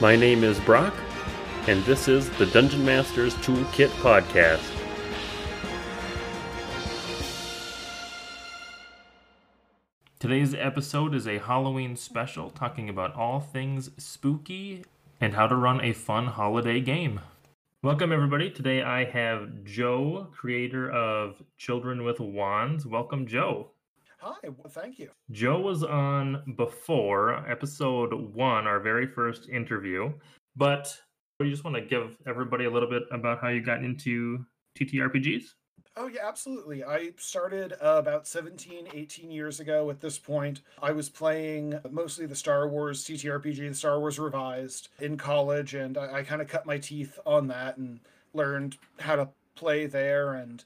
My name is Brock, and this is the Dungeon Masters Toolkit Podcast. Today's episode is a Halloween special talking about all things spooky and how to run a fun holiday game. Welcome, everybody. Today I have Joe, creator of Children with Wands. Welcome, Joe. Hi, well, thank you. Joe was on before episode one, our very first interview, but you just want to give everybody a little bit about how you got into TTRPGs? Oh, yeah, absolutely. I started uh, about 17, 18 years ago at this point. I was playing mostly the Star Wars TTRPG, the Star Wars Revised, in college, and I, I kind of cut my teeth on that and learned how to play there. And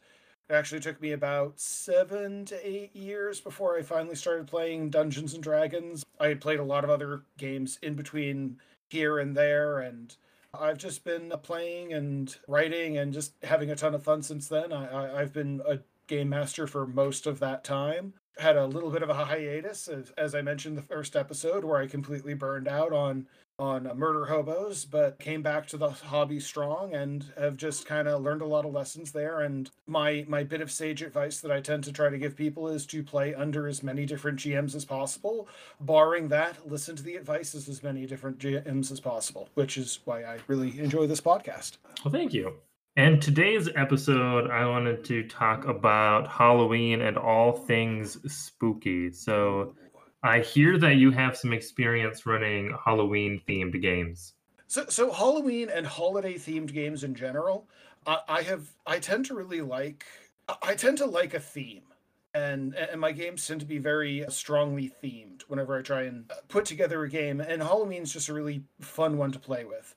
actually took me about seven to eight years before I finally started playing Dungeons and Dragons. I had played a lot of other games in between here and there, and I've just been playing and writing and just having a ton of fun since then. I, I, have been a game master for most of that time. Had a little bit of a hiatus, as, I mentioned the first episode, where I completely burned out on on uh, murder hobos, but came back to the hobby strong and have just kind of learned a lot of lessons there. And my my bit of sage advice that I tend to try to give people is to play under as many different GMs as possible. Barring that, listen to the advice of as many different GMs as possible, which is why I really enjoy this podcast. Well, thank you. And today's episode, I wanted to talk about Halloween and all things spooky. So I hear that you have some experience running Halloween themed games. So, so Halloween and holiday themed games in general, I, I have I tend to really like I tend to like a theme and and my games tend to be very strongly themed whenever I try and put together a game. And Halloween's just a really fun one to play with.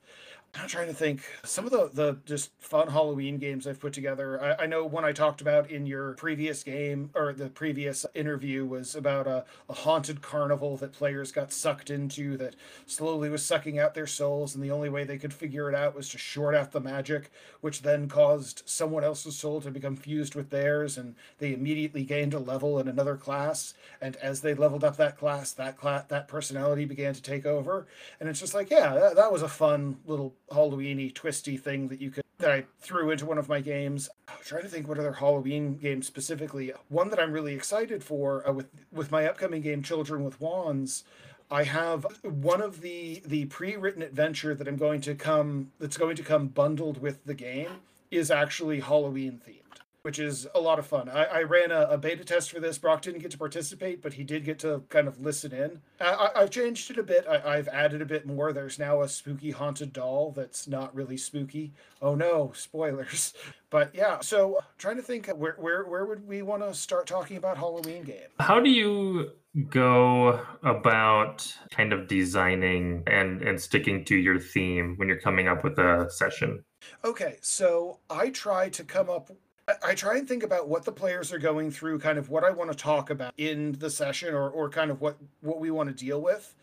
I'm trying to think some of the the just fun Halloween games I've put together. I, I, know one I talked about in your previous game or the previous interview was about a, a haunted carnival that players got sucked into that slowly was sucking out their souls, and the only way they could figure it out was to short out the magic, which then caused someone else's soul to become fused with theirs, and they immediately gained a level in another class. And as they leveled up that class, that class that personality began to take over, and it's just like, yeah, that, that was a fun little Halloweeny twisty thing that you could that I threw into one of my games. I'm trying to think what other Halloween games specifically. One that I'm really excited for uh, with with my upcoming game, Children with Wands. I have one of the the pre-written adventure that I'm going to come that's going to come bundled with the game is actually Halloween themed which is a lot of fun. I, I ran a, a, beta test for this. Brock didn't get to participate, but he did get to kind of listen in. I, have changed it a bit. I, have added a bit more. There's now a spooky haunted doll that's not really spooky. Oh no, spoilers. But yeah, so trying to think where where where would we want to start talking about Halloween game? How do you go about kind of designing and and sticking to your theme when you're coming up with a session? Okay, so I try to come up I try and think about what the players are going through, kind of what I want to talk about in the session, or or kind of what what we want to deal with,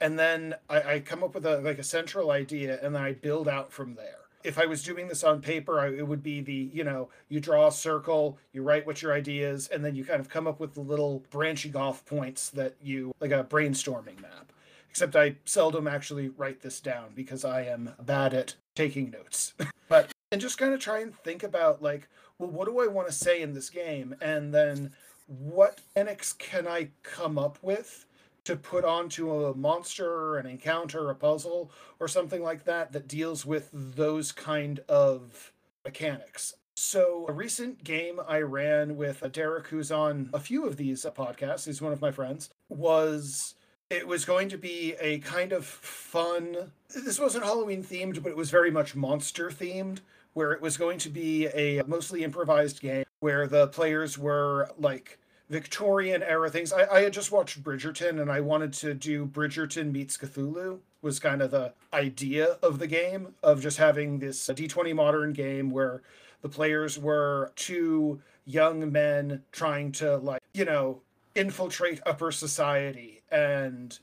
and then I, I come up with a like a central idea, and then I build out from there. If I was doing this on paper, I, it would be the you know you draw a circle, you write what your idea is, and then you kind of come up with the little branching off points that you like a brainstorming map. Except I seldom actually write this down because I am bad at taking notes. but and just kind of try and think about like well, what do I want to say in this game? And then what mechanics can I come up with to put onto a monster, an encounter, a puzzle, or something like that that deals with those kind of mechanics? So, a recent game I ran with Derek, who's on a few of these podcasts, he's one of my friends, was it was going to be a kind of fun. This wasn't Halloween themed, but it was very much monster themed where it was going to be a mostly improvised game where the players were like Victorian era things. I, I had just watched Bridgerton and I wanted to do Bridgerton meets Cthulhu was kind of the idea of the game of just having this D20 modern game where the players were two young men trying to like, you know, infiltrate upper society and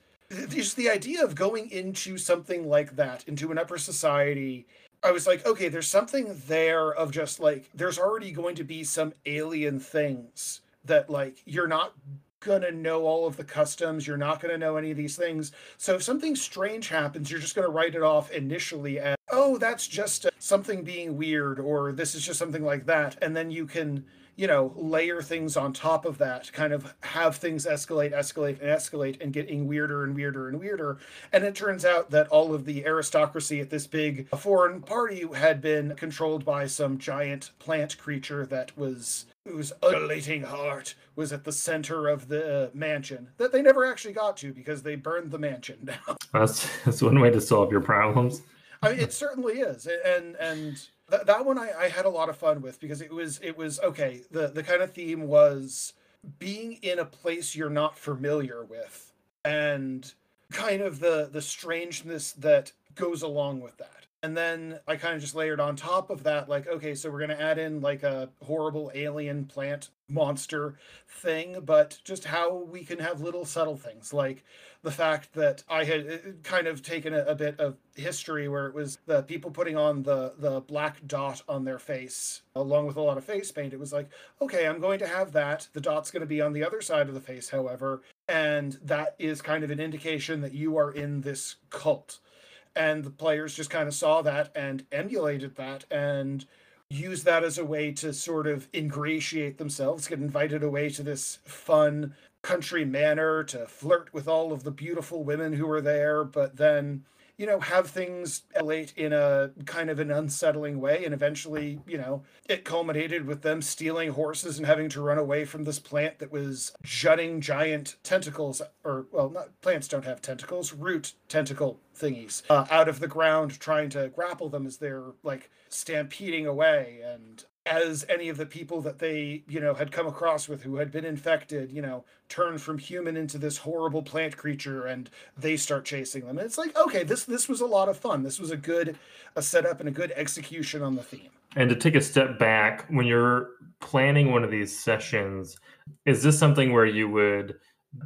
just the idea of going into something like that into an upper society I was like, okay, there's something there of just like there's already going to be some alien things that like you're not to know all of the customs. You're not to know any of these things. So if something strange happens, you're just to write it off initially as, oh, that's just uh, something being weird, or this is just something like that. And then you can you know, layer things on top of that, kind of have things escalate, escalate, and escalate, and getting weirder and weirder and weirder. And it turns out that all of the aristocracy at this big foreign party had been controlled by some giant plant creature that was whose undulating heart was at the center of the uh, mansion that they never actually got to because they burned the mansion down. That's that's one way to solve your problems. I mean, it certainly is, and and that, one I, I had a lot of fun with because it was it was okay. The the kind of theme was being in a place you're not familiar with and kind of the the strangeness that goes along with that and then I kind of just layered on top of that, like, okay, so we're to add in like a horrible alien plant monster thing, but just how we can have little subtle things, like the fact that I had uh, kind of taken a, a bit of history where it was the people putting on the the black dot on their face along with a lot of face paint. It was like, okay, I'm going to have that. The dot's going to be on the other side of the face, however, and that is kind of an indication that you are in this cult and the players just kind of saw that and emulated that and used that as a way to sort of ingratiate themselves get invited away to this fun country manor to flirt with all of the beautiful women who were there but then you know, have things elate in a kind of an unsettling way. And eventually, you know, it culminated with them stealing horses and having to run away from this plant that was jutting giant tentacles, or, well, not plants don't have tentacles, root tentacle thingies uh, out of the ground, trying to grapple them as they're like stampeding away. And as any of the people that they you know had come across with who had been infected you know turn from human into this horrible plant creature and they start chasing them. And it's like okay this this was a lot of fun. This was a good a setup and a good execution on the theme. And to take a step back when you're planning one of these sessions is this something where you would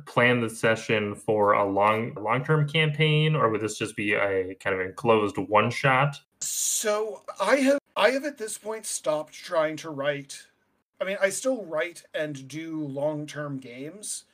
plan the session for a long long term campaign or would this just be a kind of enclosed one shot? So i have I have at this point stopped trying to write. I mean, I still write and do long term games,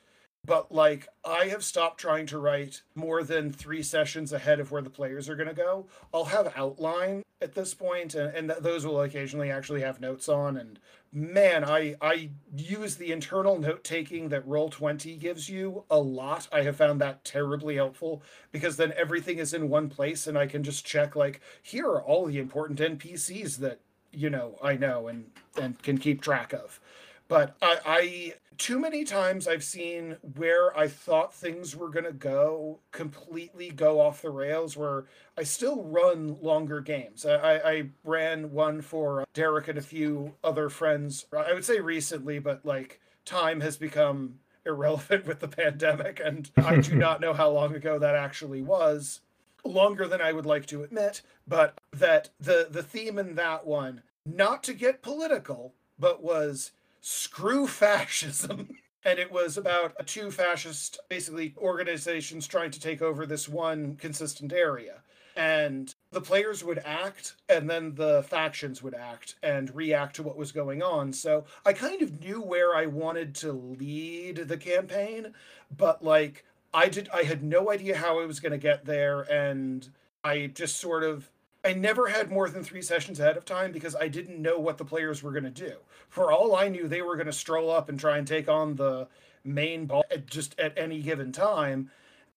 but like I have stopped trying to write more than three sessions ahead of where the players are going to go. I'll have outline at this point, and, and th- those will occasionally actually have notes on. And man, I I use the internal note taking that Roll Twenty gives you a lot. I have found that terribly helpful because then everything is in one place, and I can just check like here are all the important NPCs that you know I know and and can keep track of. But I, I too many times I've seen where I thought things were going to go completely go off the rails, where I still run longer games. I, I ran one for Derek and a few other friends, I would say recently, but like time has become irrelevant with the pandemic, and I do not know how long ago that actually was. Longer than I would like to admit, but that the the theme in that one, not to get political, but was screw fascism. and it was about two fascist, basically, organizations trying to take over this one consistent area. And the players would act, and then the factions would act and react to what was going on. So I kind of knew where I wanted to lead the campaign, but like I did, I had no idea how I was going to get there, and I just sort of I never had more than three sessions ahead of time because I didn't know what the players were going to do. For all I knew, they were going to stroll up and try and take on the main ball at just at any given time.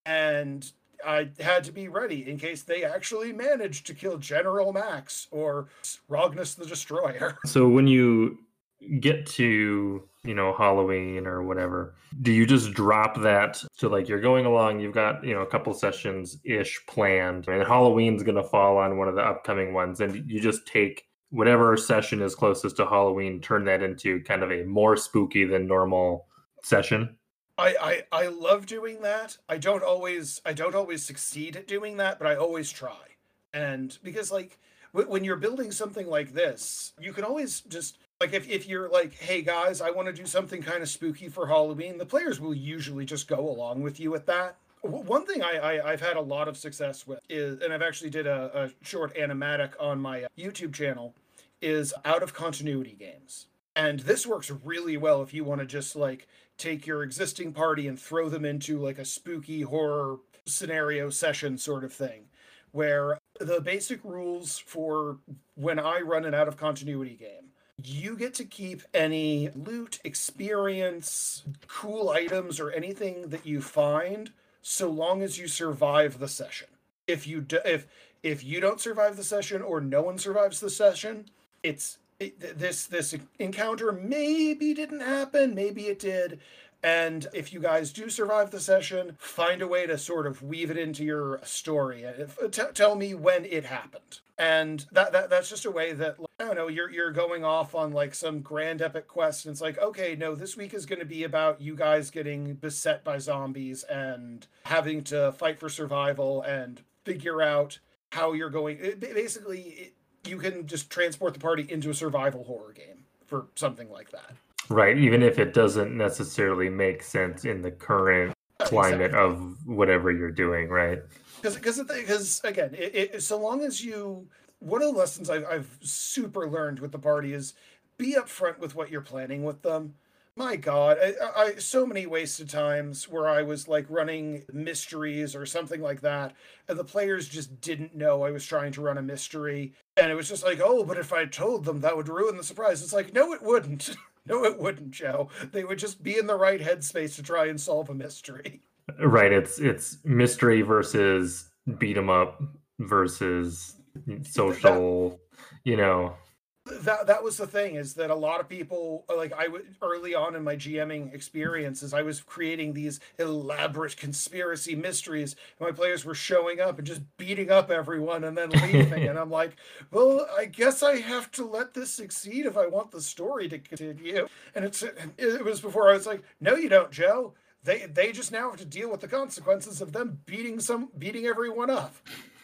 And I had to be ready in case they actually managed to kill General Max or Rognus the Destroyer. So when you get to you know halloween or whatever. Do you just drop that to like you're going along you've got you know a couple sessions ish planned and halloween's to fall on one of the upcoming ones and you just take whatever session is closest to halloween turn that into kind of a more spooky than normal session? I, I i love doing that. I don't always i don't always succeed at doing that but i always try. And because like when you're building something like this you can always just like if, if you're like hey guys i want to do something kind of spooky for halloween the players will usually just go along with you with that. One thing I, I have had a lot of success with is and i've actually did a, a short animatic on my uh, youtube channel is out of continuity games. And this works really well if you want to just like take your existing party and throw them into like a spooky horror scenario session sort of thing where the basic rules for when I run an out of continuity game you get to keep any loot, experience, cool items, or anything that you find so long as you survive the session. If you do, if if you don't survive the session or no one survives the session, it's it, this this encounter maybe didn't happen, maybe it did. And if you guys do survive the session, find a way to sort of weave it into your story. If, uh, t- tell me when it happened. And that, that that's just a way that I don't know. You're you're going off on like some grand epic quest, and it's like, okay, no, this week is going to be about you guys getting beset by zombies and having to fight for survival and figure out how you're going. It, basically, it, you can just transport the party into a survival horror game for something like that. Right, even if it doesn't necessarily make sense in the current climate exactly. of whatever you're doing, right? Because because because again, it, it, so long as you one of the lessons I've, I've super learned with the party is be upfront with what you're planning with them. My God, I, I so many wasted times where I was like running mysteries or something like that, and the players just didn't know I was trying to run a mystery, and it was just like, oh, but if I told them, that would ruin the surprise. It's like, no, it wouldn't. no, it wouldn't, Joe. They would just be in the right headspace to try and solve a mystery. Right. It's it's mystery versus beat 'em up versus social, you know. That that was the thing is that a lot of people like I would early on in my GMing experiences I was creating these elaborate conspiracy mysteries and my players were showing up and just beating up everyone and then leaving and I'm like, well, I guess I have to let this succeed if I want the story to continue. And it's it was before I was like, no, you don't, Joe they they just now have to deal with the consequences of them beating some beating everyone up.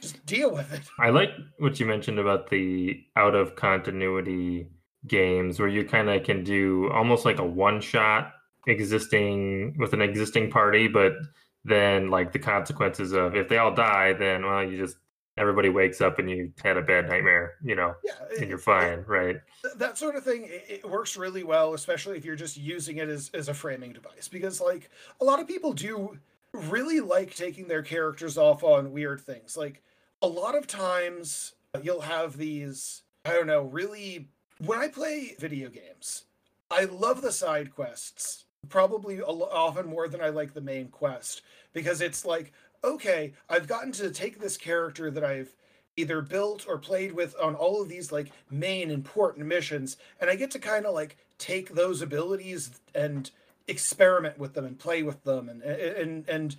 Just deal with it. I like what you mentioned about the out of continuity games where you kind of can do almost like a one shot existing with an existing party, but then like the consequences of if they all die, then well you just everybody wakes up and you had a bad nightmare, you know, yeah, and you're fine, it, right? That sort of thing, it, works really well, especially if you're just using it as, as a framing device. Because, like, a lot of people do really like taking their characters off on weird things. Like, a lot of times you'll have these, I don't know, really. When I play video games, I love the side quests probably often more than I like the main quest because it's like, okay, I've gotten to take this character that I've either built or played with on all of these like main important missions, and I get to kind of like take those abilities and experiment with them and play with them, and and and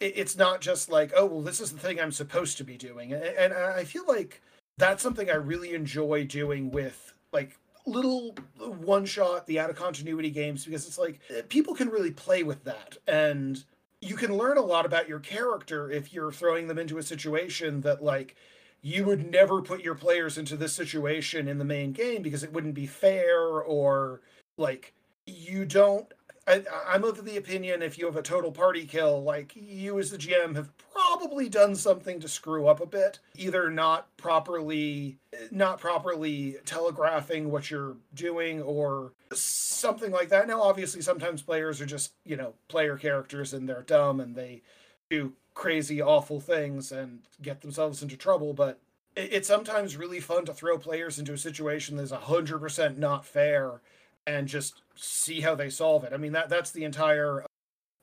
it's not just like, oh well, this is the thing I'm supposed to be doing, and I feel like that's something I really enjoy doing with like little one shot the out of continuity games because it's like eh, people can really play with that. And you can learn a lot about your character if you're throwing them into a situation that like you would never put your players into this situation in the main game because it wouldn't be fair or like you don't I, am of the opinion if you have a total party kill, like you as the GM have probably done something to screw up a bit, either not properly, not properly telegraphing what you're doing, or something like that. Now, obviously, sometimes players are just you know player characters and they're dumb and they do crazy, awful things and get themselves into trouble, but it's sometimes really fun to throw players into a situation that's 100% not fair and just see how they solve it. I mean that that's the entire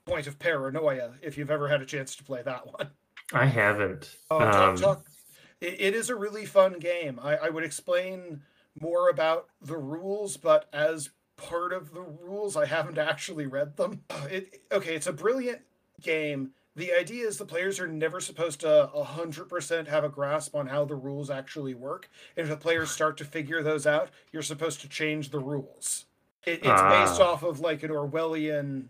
point of paranoia. If you've ever had a chance to play that one, I haven't. Oh, talk, um... talk. It, it is a really fun game. I, I would explain more about the rules, but as part of the rules, I haven't actually read them. It okay. It's a brilliant game. The idea is the players are never supposed to 100% have a grasp on how the rules actually work. And if the players start to figure those out, you're supposed to change the rules. It, it's ah. based off of like an Orwellian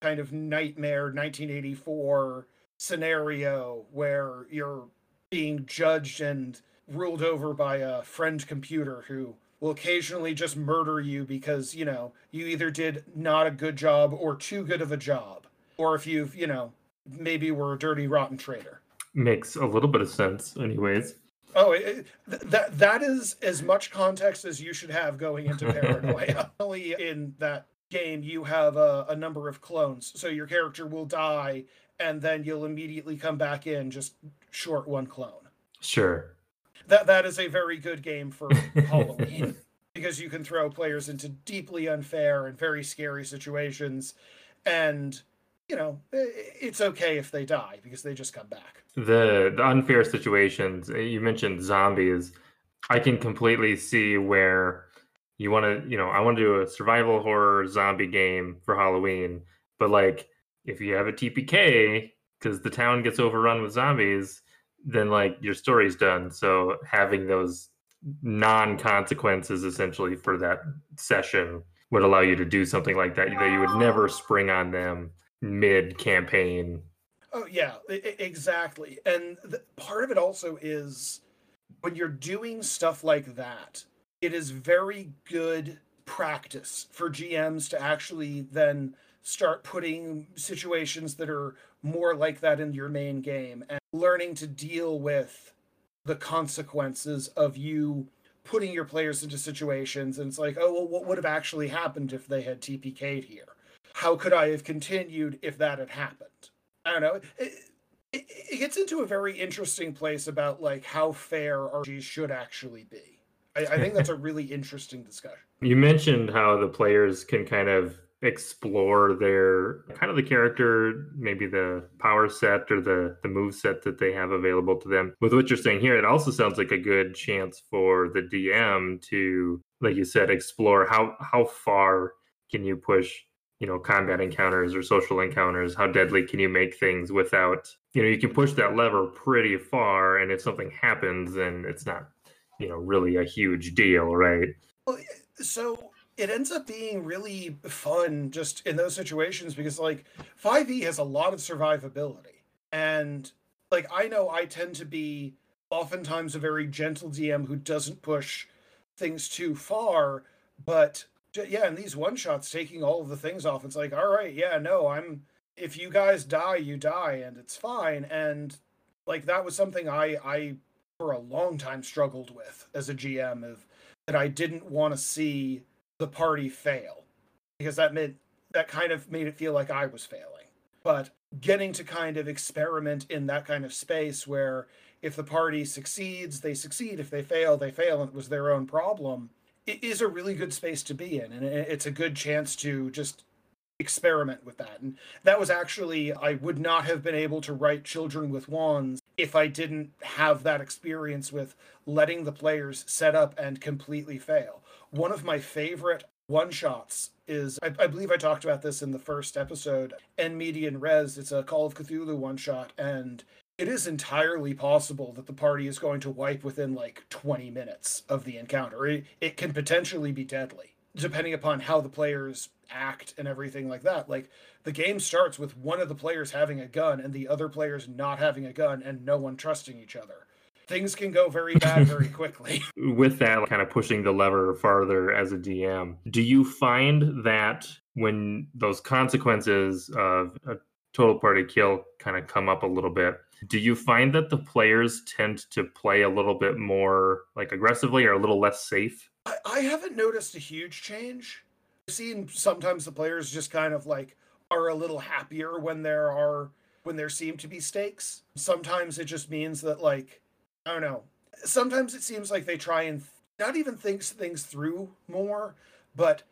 kind of nightmare 1984 scenario where you're being judged and ruled over by a friend computer who will occasionally just murder you because, you know, you either did not a good job or too good of a job. Or if you've, you know, maybe were a dirty, rotten traitor. Makes a little bit of sense, anyways. Oh, it, that that is as much context as you should have going into paranoia. Only in that game you have a, a number of clones, so your character will die and then you'll immediately come back in just short one clone. Sure. That that is a very good game for Halloween because you can throw players into deeply unfair and very scary situations and you know it's okay if they die because they just come back. The the unfair situations eh, you mentioned zombies. I can completely see where you want to you know i want to do a survival horror zombie game for halloween but like if you have a tpk because the town gets overrun with zombies then like your story's done. So having those non consequences essentially for that session would allow you to do something like that that you would never spring on them mid campaign. Oh yeah, exactly. And part of it also is when you're doing stuff like that, it is very good practice for GMs to actually then start putting situations that are more like that in your main game and learning to deal with the consequences of you putting your players into situations and it's like oh well what would have actually happened if they had tpk'd here how could i have continued if that had happened? I don't know. It, it, it gets into a very interesting place about like how fair rgs should actually be. I, I think that's a really interesting discussion. You mentioned how the players can kind of explore their kind of the character, maybe the power set or the the move set that they have available to them. With what you're saying here, it also sounds like a good chance for the DM to, like you said, explore how how far can you push you know combat encounters or social encounters how deadly can you make things without you know you can push that lever pretty far and if something happens then it's not you know really a huge deal right? Well, eh, so it ends up being really fun just in those situations because like 5e has a lot of survivability. And like i know i tend to be oftentimes a very gentle dm who doesn't push things too far but yeah and these one shots taking all of the things off it's like all right yeah no i'm if you guys die you die and it's fine and like that was something i i for a long time struggled with as a gm of that i didn't want to see the party fail because that meant that kind of made it feel like I was failing. But getting to kind of experiment in that kind of space where if the party succeeds, they succeed. If they fail, they fail, and it was their own problem. It is a really good space to be in, and it's a good chance to just experiment with that. And that was actually, I would not have been able to write Children with Wands if I didn't have that experience with letting the players set up and completely fail. One of my favorite one shots is I, I, believe I talked about this in the first episode, In Medias Res. It's a Call of Cthulhu one shot, and it is entirely possible that the party is going to wipe within like 20 minutes of the encounter. It, it can potentially be deadly, depending upon how the players act and everything like that. Like the game starts with one of the players having a gun and the other players not having a gun and no one trusting each other. Things can go very bad very quickly. with that kind of pushing the lever farther as a DM, do you find that when those consequences of a total party kill kind of come up a little bit, do you find that the players tend to play a little bit more like aggressively or a little less safe? I, I haven't noticed a huge change. I've seen sometimes the players just kind of like are a little happier when there are when there seem to be stakes. Sometimes it just means that like I don't know. Sometimes it seems like they try and not even think things through more, but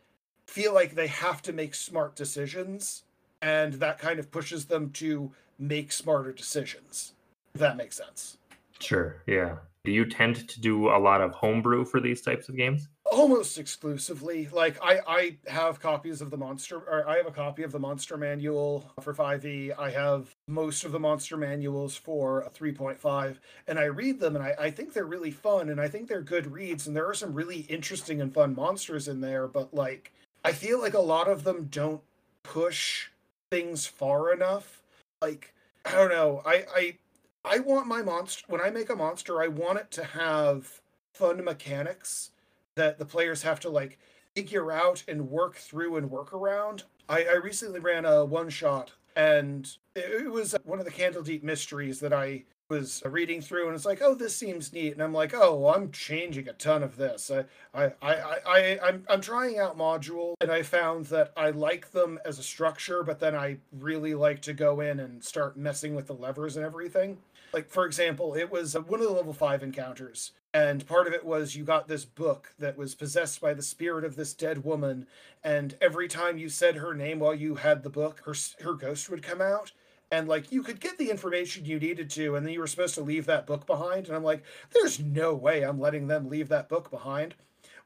feel like they have to make smart decisions and that kind of pushes them to make smarter decisions. If that makes sense. Sure. Yeah. Do you tend to do a lot of homebrew for these types of games? almost exclusively like i i have copies of the monster or i have a copy of the monster manual for 5e i have most of the monster manuals for 3.5 and i read them and I, I think they're really fun and i think they're good reads and there are some really interesting and fun monsters in there but like i feel like a lot of them don't push things far enough like i don't know i i i want my monster when i make a monster i want it to have fun mechanics that the players have to like figure out and work through and work around. I, I recently ran a one shot and it, was one of the Candlekeep Mysteries that I was reading through and it's like, oh, this seems neat. And I'm like, oh, well, I'm changing a ton of this. I, I, I, I, I'm, I'm trying out module and I found that I like them as a structure, but then I really like to go in and start messing with the levers and everything. Like, for example, it was one of the level five encounters. And part of it was you got this book that was possessed by the spirit of this dead woman. And every time you said her name while you had the book, her, her ghost would come out and like you could get the information you needed to and then you were supposed to leave that book behind and i'm like there's no way i'm letting them leave that book behind.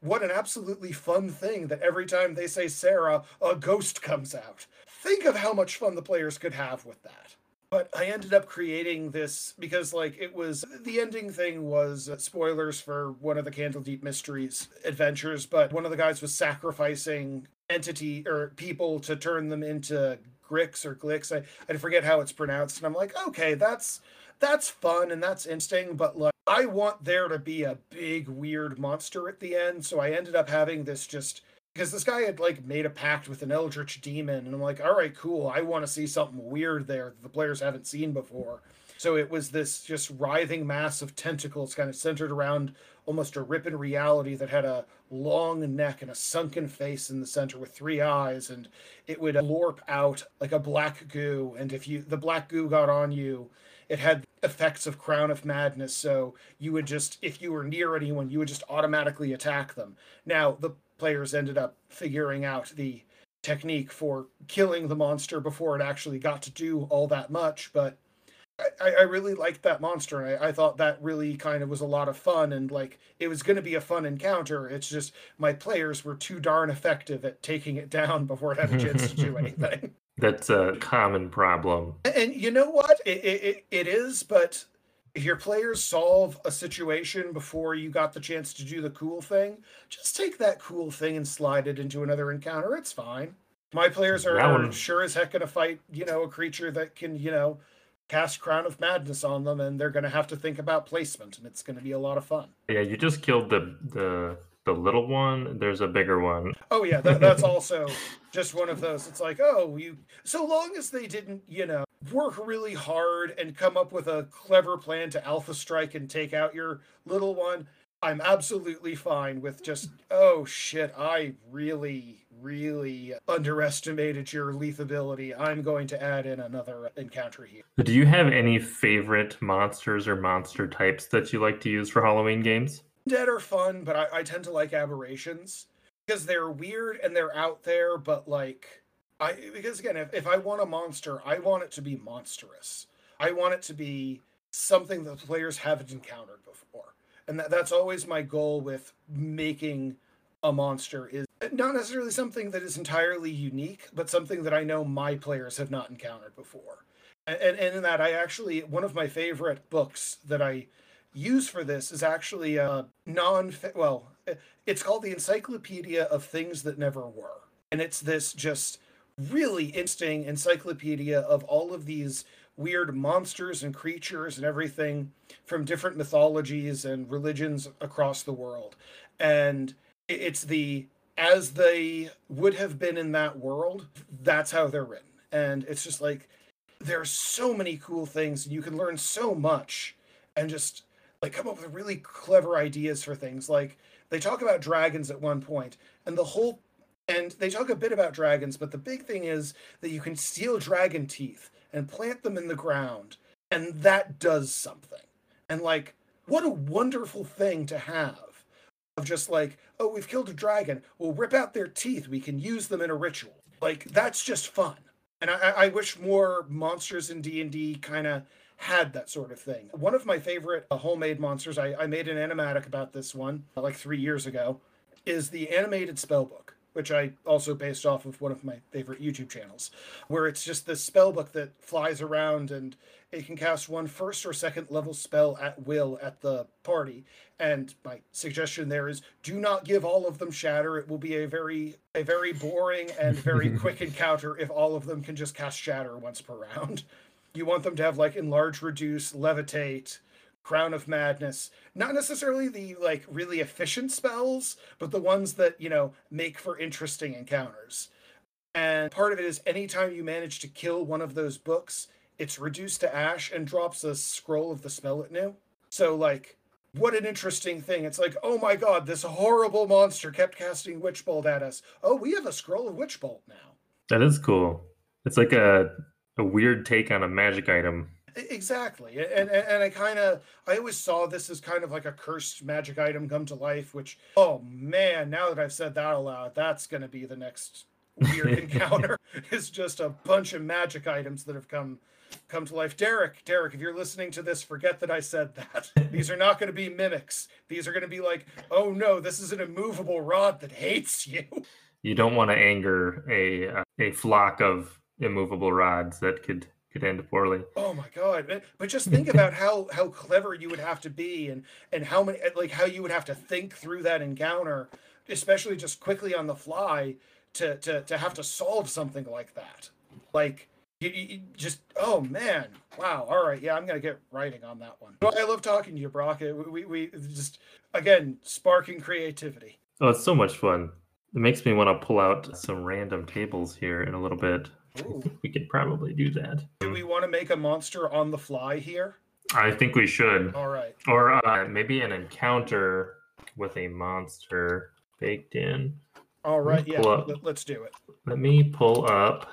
What an absolutely fun thing that every time they say sarah a ghost comes out. Think of how much fun the players could have with that. But i ended up creating this because like it was the ending thing was uh, spoilers for one of the Candlekeep Mysteries adventures but one of the guys was sacrificing entity or people to turn them into Grix or Glix. I, I forget how it's pronounced. And I'm like, okay, that's that's fun and that's interesting, but like I want there to be a big weird monster at the end. So I ended up having this just because this guy had like made a pact with an eldritch demon, and I'm like, all right, cool. I want to see something weird there that the players haven't seen before. So it was this just writhing mass of tentacles kind of centered around almost a rip in reality that had a long neck and a sunken face in the center with three eyes and it would lorp out like a black goo and if you the black goo got on you it had effects of crown of madness so you would just if you were near anyone you would just automatically attack them. Now the players ended up figuring out the technique for killing the monster before it actually got to do all that much but I, I really liked that monster. And I, I thought that really kind of was a lot of fun and like it was going to be a fun encounter. It's just my players were too darn effective at taking it down before it had a chance to do anything. That's a common problem. And you know what? It, it, it is, but if your players solve a situation before you got the chance to do the cool thing, just take that cool thing and slide it into another encounter. It's fine. My players are, are sure as heck going to fight, you know, a creature that can, you know, cast Crown of Madness on them, and they're going to have to think about placement, and it's going to be a lot of fun. Yeah, you just killed the the the little one. There's a bigger one. Oh yeah, that, that's also just one of those. It's like, oh, you. So long as they didn't, you know, work really hard and come up with a clever plan to alpha strike and take out your little one, I'm absolutely fine with just, oh shit, I really really underestimated your lethability. I'm going to add in another encounter here. Do you have any favorite monsters or monster types that you like to use for Halloween games? Dead are fun, but I, I tend to like aberrations because they're weird and they're out there, but like I because again, if, if I want a monster, I want it to be monstrous. I want it to be something that the players haven't encountered before. And that, that's always my goal with making a monster is not necessarily something that is entirely unique, but something that I know my players have not encountered before. And, and in that, I actually, one of my favorite books that I use for this is actually a non, well, it's called the Encyclopedia of Things That Never Were. And it's this just really interesting encyclopedia of all of these weird monsters and creatures and everything from different mythologies and religions across the world. And it's the as they would have been in that world, that's how they're written. And it's just like there's so many cool things and you can learn so much and just like come up with really clever ideas for things. Like they talk about dragons at one point and the whole and they talk a bit about dragons, but the big thing is that you can steal dragon teeth and plant them in the ground and that does something. And like what a wonderful thing to have of just like, oh, we've killed a dragon. We'll rip out their teeth. We can use them in a ritual. Like that's just fun. And I, I wish more monsters in D and D kind of had that sort of thing. One of my favorite uh, homemade monsters, I, I made an animatic about this one uh, like three years ago, is the animated spellbook which I also based off of one of my favorite YouTube channels, where it's just this spell book that flies around and it can cast one first or second level spell at will at the party. And my suggestion there is do not give all of them shatter. It will be a very a very boring and very quick encounter if all of them can just cast shatter once per round. You want them to have like enlarge, reduce, levitate, Crown of Madness. Not necessarily the like really efficient spells, but the ones that, you know, make for interesting encounters. And part of it is anytime you manage to kill one of those books, it's reduced to ash and drops a scroll of the spell it knew. So, like, what an interesting thing. It's like, oh my god, this horrible monster kept casting Witch Bolt at us. Oh, we have a scroll of Witch Bolt now. That is cool. It's like a, a weird take on a magic item. Exactly. And, and, and I kind of, I always saw this as kind of like a cursed magic item come to life, which, oh man, now that I've said that aloud, that's going to be the next weird encounter is just a bunch of magic items that have come come to life. Derek, Derek, if you're listening to this, forget that I said that. These are not going to be mimics. These are going to be like, oh no, this is an immovable rod that hates you. You don't want to anger a a flock of immovable rods that could could end poorly. Oh my god! But just think about how how clever you would have to be, and and how many like how you would have to think through that encounter, especially just quickly on the fly to to to have to solve something like that. Like you, you just oh man, wow! All right, yeah, I'm gonna get writing on that one. I love talking to you, Brock. We we just again sparking creativity. Oh, it's so much fun. It makes me want to pull out some random tables here in a little bit. Ooh. I think we could probably do that. Do we want to make a monster on the fly here? I think we should. All right. Or uh, maybe an encounter with a monster baked in. All right. Yeah. Let, let's do it. Let me pull up.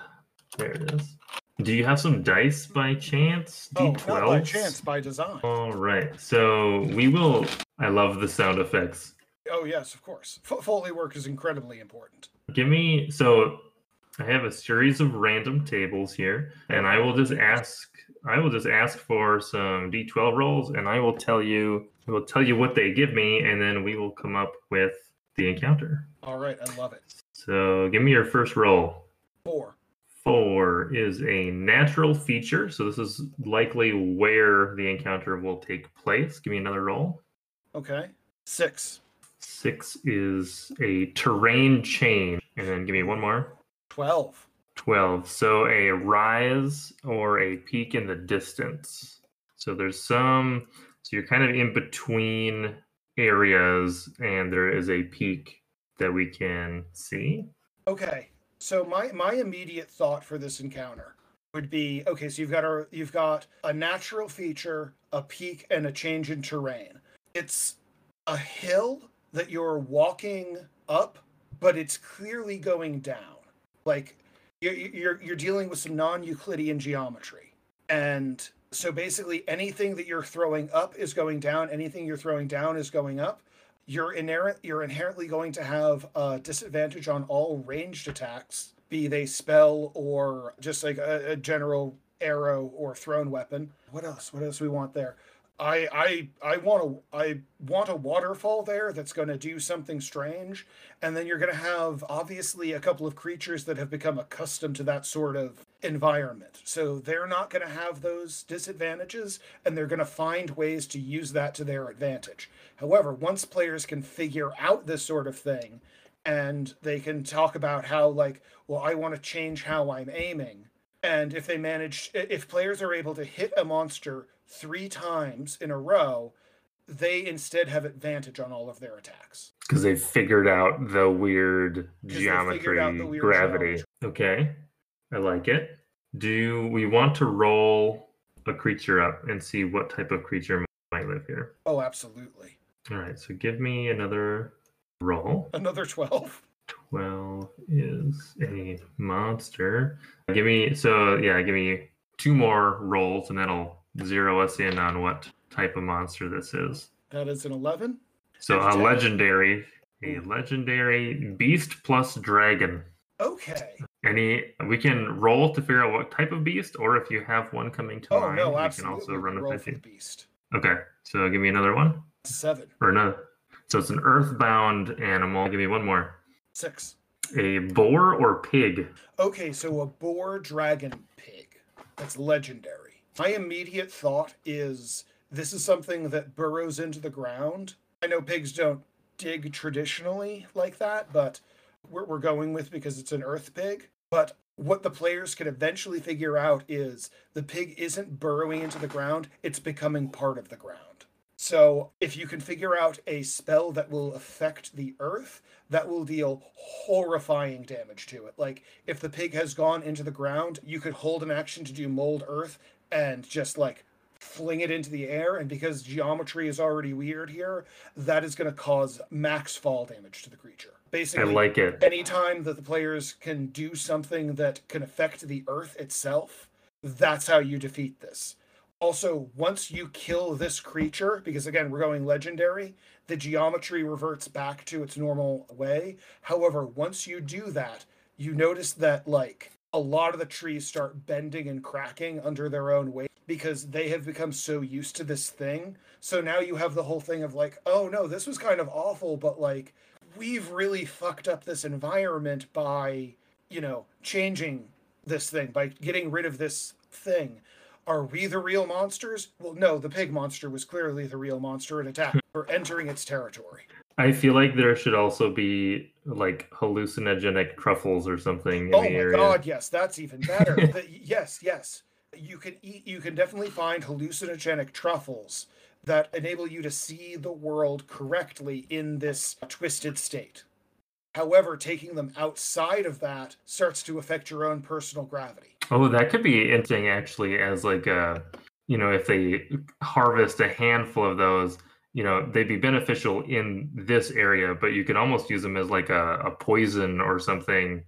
There it is. Do you have some dice by chance? D12? Oh, not by chance, by design. All right. So we will. I love the sound effects. Oh yes, of course. F- Foley work is incredibly important. Give me so I have a series of random tables here, and I will just ask. I will just ask for some d12 rolls, and I will tell you. I will tell you what they give me, and then we will come up with the encounter. All right, I love it. So, give me your first roll. Four. Four is a natural feature, so this is likely where the encounter will take place. Give me another roll. Okay. Six. Six is a terrain change, and then give me one more. 12. 12. So a rise or a peak in the distance. So there's some, so you're kind of in between areas and there is a peak that we can see. Okay. So my my immediate thought for this encounter would be okay, so you've got a you've got a natural feature, a peak and a change in terrain. It's a hill that you're walking up, but it's clearly going down like you're you're, you're dealing with some non-euclidean geometry. And so basically anything that you're throwing up is going down. Anything you're throwing down is going up. You're inherent you're inherently going to have a disadvantage on all ranged attacks be they spell or just like a, a general arrow or thrown weapon. What else? What else we want there I I I want a I want a waterfall there that's going to do something strange, and then you're going to have obviously a couple of creatures that have become accustomed to that sort of environment. So they're not going to have those disadvantages, and they're going to find ways to use that to their advantage. However, once players can figure out this sort of thing, and they can talk about how like, well, I want to change how I'm aiming. And if they manage, if players are able to hit a monster three times in a row, they instead have advantage on all of their attacks. Because they figured out the weird geometry, the weird gravity. Geometry. Okay, I like it. Do we want to roll a creature up and see what type of creature might live here? Oh, absolutely. All right, so give me another roll. Another 12. 12 is a monster. Give me, so yeah, give me two more rolls and that'll zero us in on what type of monster this is. That is an 11. So a legendary, a legendary beast plus dragon. Okay. Any we can roll to figure out what type of beast, or if you have one coming to oh, mind, no, we can also run a fifty. beast. Okay, so give me another one. Seven. Or another. So it's an earthbound animal. Give me one more. Six. A boar or pig? Okay, so a boar dragon pig. That's legendary. My immediate thought is this is something that burrows into the ground. I know pigs don't dig traditionally like that, but we're, we're going with because it's an earth pig. But what the players can eventually figure out is the pig isn't burrowing into the ground, it's becoming part of the ground. So if you can figure out a spell that will affect the earth, that will deal horrifying damage to it. Like if the pig has gone into the ground, you could hold an action to do mold earth and just like fling it into the air. And because geometry is already weird here, that is going to cause max fall damage to the creature. Basically, I like it. Anytime that the players can do something that can affect the earth itself, that's how you defeat this. Also, once you kill this creature, because again, we're going legendary, the geometry reverts back to its normal way. However, once you do that, you notice that, like, a lot of the trees start bending and cracking under their own weight because they have become so used to this thing. So now you have the whole thing of, like, oh no, this was kind of awful, but, like, we've really fucked up this environment by, you know, changing this thing, by getting rid of this thing are we the real monsters? Well, no, the pig monster was clearly the real monster and attacked for entering its territory. I feel like there should also be like hallucinogenic truffles or something in oh the my area. god, yes, that's even better. the, yes, yes. You can eat you can definitely find hallucinogenic truffles that enable you to see the world correctly in this twisted state. However, taking them outside of that starts to affect your own personal gravity. Oh, that could be interesting actually as like a you know, if they harvest a handful of those, you know, they'd be beneficial in this area, but you can almost use them as like a, a poison or something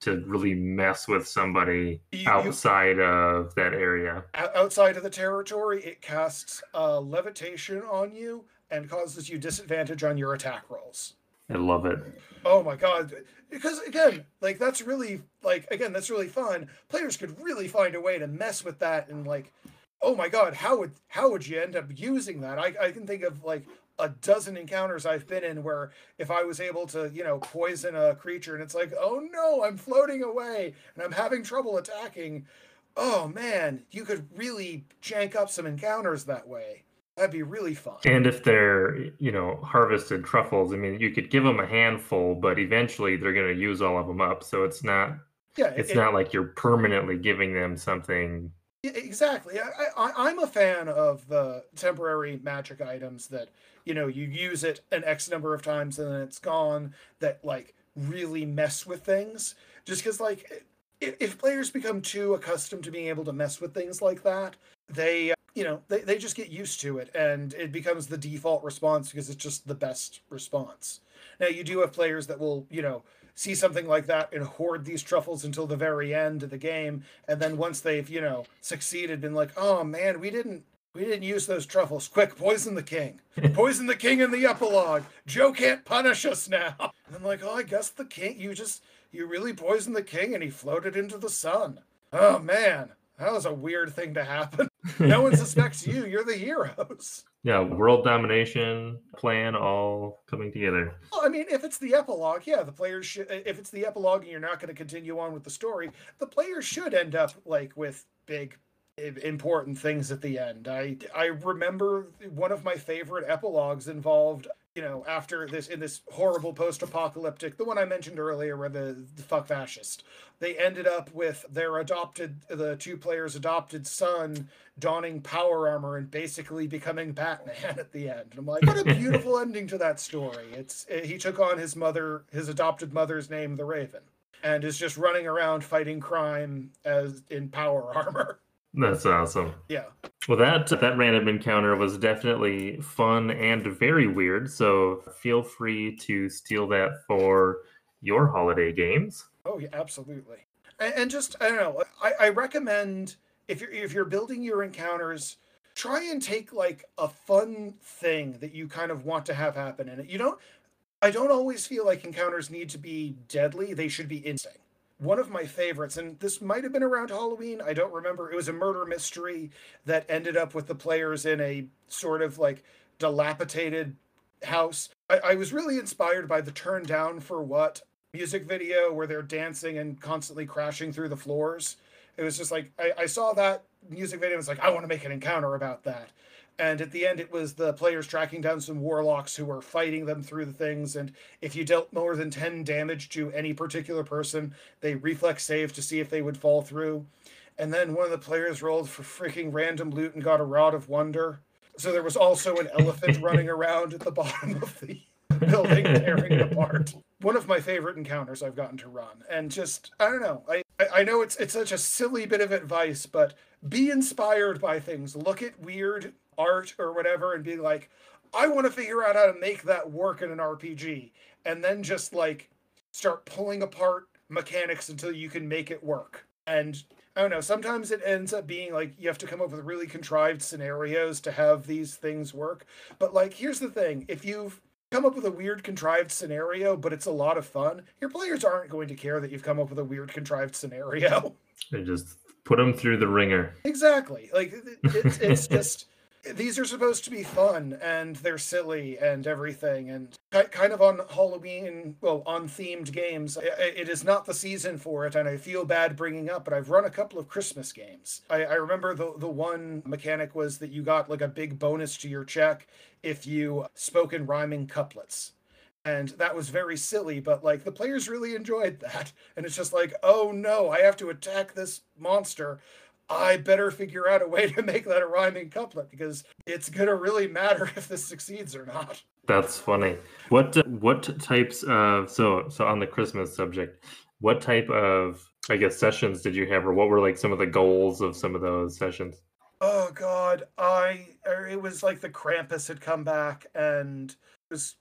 to really mess with somebody You- you- outside of that area. Outside of the territory, it casts uh, levitation on you and causes you disadvantage on your attack rolls. I love it. Oh my god. Because again, like that's really like again, that's really fun. Players could really find a way to mess with that and like oh my god, how would how would you end up using that? I, I can think of like a dozen encounters I've been in where if I was able to, you know, poison a creature and it's like, oh no, I'm floating away and I'm having trouble attacking. Oh man, you could really jank up some encounters that way. That'd be really fun. And if they're, you know, harvested truffles, I mean, you could give them a handful, but eventually they're going to use all of them up. So it's not Yeah, it's it- not like you're permanently giving them something. Exactly. I, I'm a fan of the temporary magic items that you know you use it an X number of times and then it's gone. That like really mess with things. Just because like if, players become too accustomed to being able to mess with things like that, they you know they, they just get used to it and it becomes the default response because it's just the best response. Now you do have players that will you know see something like that and hoard these truffles until the very end of the game and then once they've you know succeeded been like oh man we didn't we didn't use those truffles. Quick poison the king. Poison the king in the epilogue. Joe can't punish us now. And i'm like oh i guess the king you just you really poisoned the king and he floated into the sun. Oh man that was a weird thing to happen no one suspects you you're the heroes Yeah, world domination plan all coming together. Well, I mean, if it's the epilogue, yeah, the players should. If it's the epilogue and you're not going to continue on with the story, the players should end up like with big, important things at the end. I I remember one of my favorite epilogues involved. You know, after this in this horrible post-apocalyptic, the one I mentioned earlier, where the, the fuck fascist, they ended up with their adopted, the two players' adopted son donning power armor and basically becoming Batman at the end. And I'm like, what a beautiful ending to that story. It's eh, he took on his mother, his adopted mother's name, the Raven, and is just running around fighting crime as in power armor. That's awesome. Yeah. Well, that that random encounter was definitely fun and very weird. So feel free to steal that for your holiday games. Oh yeah, absolutely. And, and just I don't know. I, I recommend if you're if you're building your encounters, try and take like a fun thing that you kind of want to have happen in it. You don't. I don't always feel like encounters need to be deadly. They should be interesting. One of my favorites, and this might have been around Halloween. I don't remember. It was a murder mystery that ended up with the players in a sort of like dilapidated house. I, I was really inspired by the Turn Down for What music video where they're dancing and constantly crashing through the floors. It was just like I, I saw that music video. and was like, I want to make an encounter about that. And at the end, it was the players tracking down some warlocks who were fighting them through the things. And if you dealt more than 10 damage to any particular person, they reflex save to see if they would fall through. And then one of the players rolled for freaking random loot and got a Rod of Wonder. So there was also an elephant running around at the bottom of the building, tearing it apart. One of my favorite encounters I've gotten to run, and just I don't know. I I know it's it's such a silly bit of advice, but be inspired by things. Look at weird art or whatever, and be like, I want to figure out how to make that work in an RPG, and then just like start pulling apart mechanics until you can make it work. And I don't know, sometimes it ends up being like you have to come up with really contrived scenarios to have these things work. But like here's the thing, if you've come up with a weird contrived scenario, but it's a lot of fun, your players aren't going to care that you've come up with a weird contrived scenario. They just put them through the ringer. Exactly. Like it's it's just these are supposed to be fun and they're silly and everything and kind of on halloween well on themed games. It is not the season for it and i feel bad bringing up but i've run a couple of christmas games. I, I remember the, the one mechanic was that you got like a big bonus to your check if you spoke in rhyming couplets. And that was very silly but like the players really enjoyed that. And it's just like oh no i have to attack this monster I better figure out a way to make that a rhyming couplet because it's gonna really matter if this succeeds or not. That's funny. What what types of so so on the Christmas subject, what type of I guess sessions did you have, or what were like some of the goals of some of those sessions? Oh God, I er, it was like the Krampus had come back and was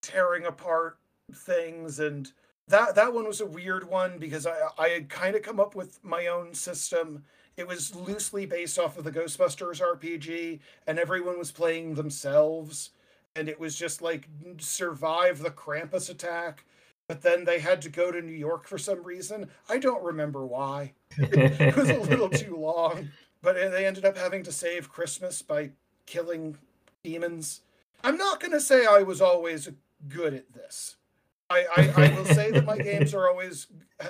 tearing apart things and that that one was a weird one because I I had kind of come up with my own system it was loosely based off of the Ghostbusters RPG, and everyone was playing themselves. And it was just like survive the Krampus attack. But then they had to go to New York for some reason. I don't remember why. it was a little too long. But they ended up having to save Christmas by killing demons. I'm not going to say I was always good at this. I, I, I will say that my games are always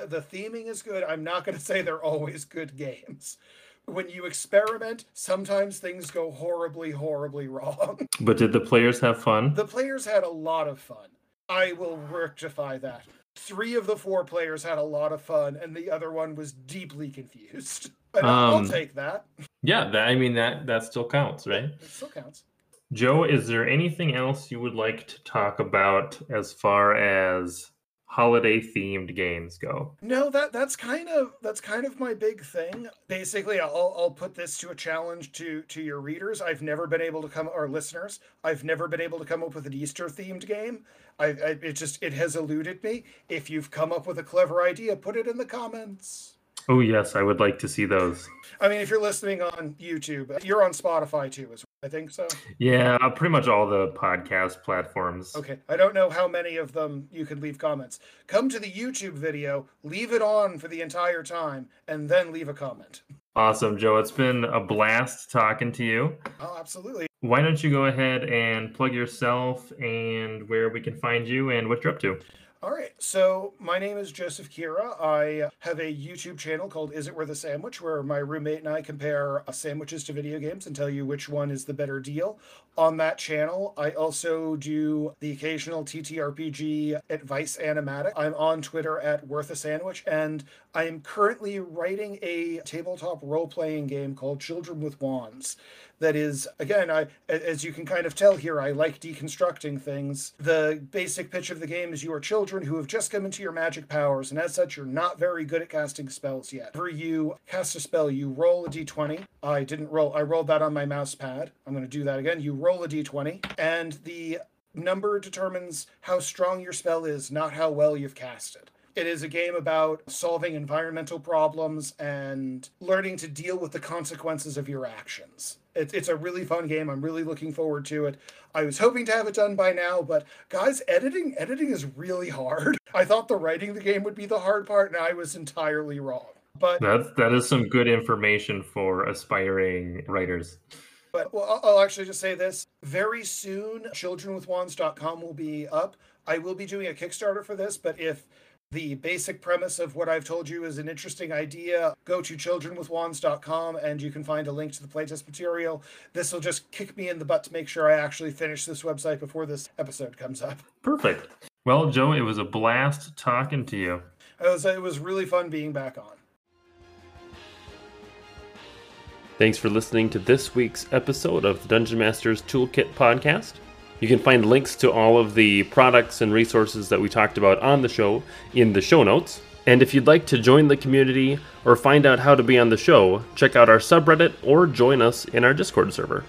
the theming is good. I'm not going to say they're always good games. When you experiment, sometimes things go horribly, horribly wrong. But did the players have fun? The players had a lot of fun. I will rectify that. Three of the four players had a lot of fun, and the other one was deeply confused. But um, I'll take that. Yeah, that, I mean that that still counts, right? It still counts. Joe, is there anything else you would like to talk about as far as holiday themed games go? No, that that's kind of that's kind of my big thing. Basically, I'll I'll put this to a challenge to to your readers. I've never been able to come or listeners. I've never been able to come up with an Easter themed game. I, I it just it has eluded me. If you've come up with a clever idea, put it in the comments. Oh yes, I would like to see those. I mean, if you're listening on YouTube, you're on Spotify too, as well. I think so. Yeah, pretty much all the podcast platforms. Okay, I don't know how many of them you can leave comments. Come to the YouTube video, leave it on for the entire time, and then leave a comment. Awesome, Joe. It's been a blast talking to you. Oh, absolutely. Why don't you go ahead and plug yourself and where we can find you and what you're up to? All right. So my name is Joseph Kira. I have a YouTube channel called Is It Worth a Sandwich, where my roommate and I compare sandwiches to video games and tell you which one is the better deal. On that channel, I also do the occasional TTRPG advice animatic. I'm on Twitter at Worth a Sandwich, and I am currently writing a tabletop role playing game called Children with Wands. That is again i as you can kind of tell here i like deconstructing things. The basic pitch of the game is you are children who have just come into your magic powers and as such you're not very good at casting spells yet. For you cast a spell you roll a d20 i didn't roll i rolled that on my mouse pad. I'm going to do that again. You roll a d20 and the number determines how strong your spell is not how well you've cast it it is a game about solving environmental problems and learning to deal with the consequences of your actions. It's it's a really fun game. I'm really looking forward to it. I was hoping to have it done by now, but guys, editing editing is really hard. I thought the writing the game would be the hard part, and I was entirely wrong. But that's that is some good information for aspiring writers. But well, I'll actually just say this: very soon, childrenwithwands.com will be up. I will be doing a Kickstarter for this, but if the basic premise of what I've told you is an interesting idea. Go to childrenwithwands.com and you can find a link to the playtest material. This will just kick me in the butt to make sure I actually finish this website before this episode comes up. Perfect. Well, Joe, it was a blast talking to you. It was, it was really fun being back on. Thanks for listening to this week's episode of the Dungeon Masters Toolkit podcast. You can find links to all of the products and resources that we talked about on the show in the show notes. And if you'd like to join the community or find out how to be on the show, check out our subreddit or join us in our Discord server.